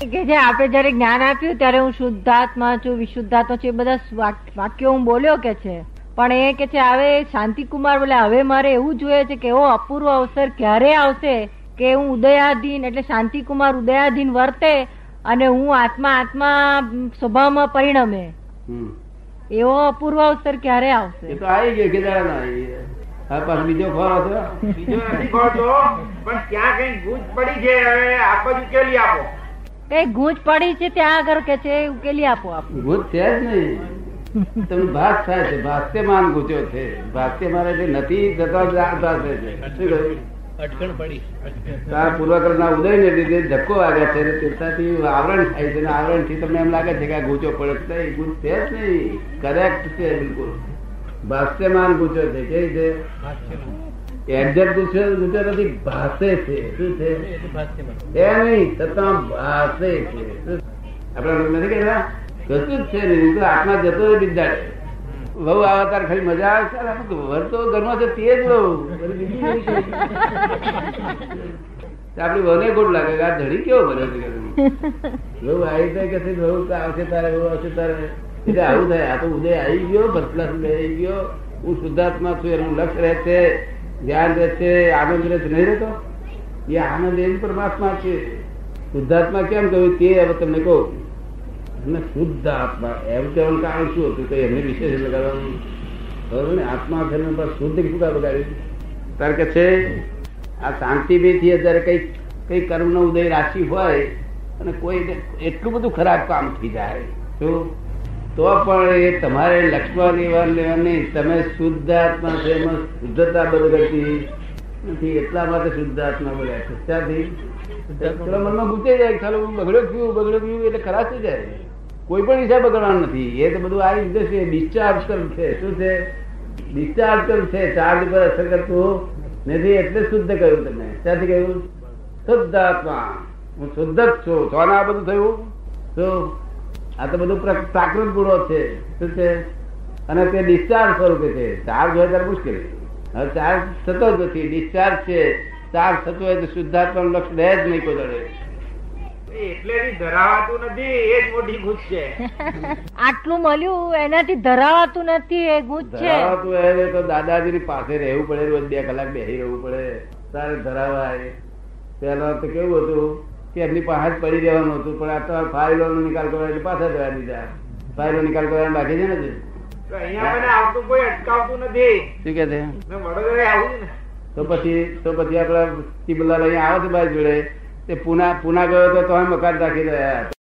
કે જે આપણે જયારે જ્ઞાન આપ્યું ત્યારે હું શુદ્ધાત્મા છું વિશુદ્ધાત્મા છું એ બધા વાક્યો હું બોલ્યો કે છે. પણ એ કે છે હવે શાંતિકુમાર બોલે હવે મારે એવું જોઈએ છે કે એવો અપૂર્વ અવસર ક્યારે આવશે કે હું ઉદયાધીન એટલે શાંતિકુમાર ઉદયાધીન વર્તે અને હું આત્મા આત્મા સ્વભાવમાં પરિણમે. એવો અપૂર્વ અવસર ક્યારે એ આવશે તો આવી ગયો કેદાર ના આવી ગયો. હા પાછો બીજો ખોરો હતો? બીજો નથી ખોલતો પણ ક્યાં કઈ ગુજ પડી છે હવે આપ જ ઉકેલી આપો. કઈ ગૂંચ પડી છે ત્યાં આગળ કે છે ઉકેલી આપો આપ. ભૂત છે જ નહીં. તમને ભાસ થાય છે ભાસ્યમાન ગુચ્યો છે. ભાસ્ય મારે જે નથી થતા જાણતા છે. અટકણ પડી તારા ના ઉદય ને લીધે ધક્કો વાગે છે ચિંતાથી આવરણ થાય છે આવરણથી તમને એમ લાગે છે કે આ ગૂંચો પડે નહીં ગૂંચ છે જ નહીં. કરેક્ટ છે બિલકુલ. ભાષ્યમાન ગૂંચો છે. કેવી છે? એક્ઝેક્ટ ગૂંચો નથી ભાસે છે. શું છે? એ નહીં છતાં ભાસે છે? આપણે નથી કહેતા? કશું જ છે નહીં. તો આત્મા જતો હોય બિદાડે. વહુ આવે તાર ખાલી મજા આવે. છે આપણે તો વર તો ઘરમાં છે, તે જ વહુ આપડી. વહુને ખોટ લાગે આ ધડી કેવો બન્યો છે વહુ આવી જાય કે વહુ આવશે તારે વહુ આવશે તારે. એટલે આવું થાય. આ તો ઉદય આવી ગયો ઉદય આવી ગયો. હું શુદ્ધાત્મા છું, એનું લક્ષ રહે છે. ધ્યાન રહેશે આનંદ રહેશે નહીં રહેતો? એ આનંદ એમ પરમાત્મા છે. શુદ્ધાત્મા કેમ કહ્યું? તે હવે તમને કહું. અને શુદ્ધ આત્મા. એમ કહેવાનું કારણ શું હતું? કઈ એમને વિશેષ લગાડવાનું બરોબર ને? આત્મા છે ને બસ શુદ્ધ શું કામ બગાડ્યું કારણ કે છે, આ શાંતિ બી થી જયારે કઈ કઈ કર્મ નો ઉદય રાશિ હોય અને કોઈ એટલું બધું ખરાબ કામ થઈ જાય. શું? તો પણ એ તમારે લક્ષ્મણ લેવા લેવાની, તમે શુદ્ધ આત્મા છે, એમાં શુદ્ધતા બદલતી નથી, એટલા માટે શુદ્ધ આત્મા બોલ્યા છે. મનમાં ગુંચાઈ જાય, ચાલો બગડ્યો થયું બગડ્યો થયું એટલે થઈ જાય. કોઈ પણ હિસાબ બગડવાનું નથી. એ તો બધું આ રીતે છે ડિસ્ચાર્જ કર્મ છે. શું છે? ડિસ્ચાર્જ કર્મ છે. ચાર્જ પર અસર કરતું નથી, એટલે શુદ્ધ કહ્યું તમે. ત્યાંથી કહ્યું શુદ્ધ આત્મા. હું શુદ્ધ જ છું. આ બધું થયું? શું? આ તો બધું પ્રાકૃત ગુણો છે. શું છે? અને તે ડિસ્ચાર્જ સ્વરૂપે છે. ચાર્જ હોય ત્યારે મુશ્કેલી. હવે ચાર્જ થતો જ નથી. ડિસ્ચાર્જ છે. ચાર્જ થતો હોય તો શુદ્ધાત્માનું લક્ષ રહે જ નહીં કોઈ દાડે. એટલેથી ધરાવાતું નથી એ જ મોટી છે. આટલું મળ્યું એનાથી ધરાવાતું નથી એ ગૂંચ છે. ધરાવાતું હોય તો દાદાજી ની પાસે રહેવું પડે રોજ બે કલાક બેસી રહેવું પડે. તારે ધરાવાય. પેલા તો કેવું હતું? કે એમની પાસે જ પડી રહેવાનું હતું. પણ આ તો ફાઇલો નો નિકાલ કરવા એટલે પાછા જવા દીધા. ફાઇલો નિકાલ કરવા બાકી છે ને શું કે છે? તો પછી તો પછી આપડા અહીંયા આવે છે બાજુ જોડે. તે પુના પુના ગયો તો તમે મકાન રાખી રહ્યા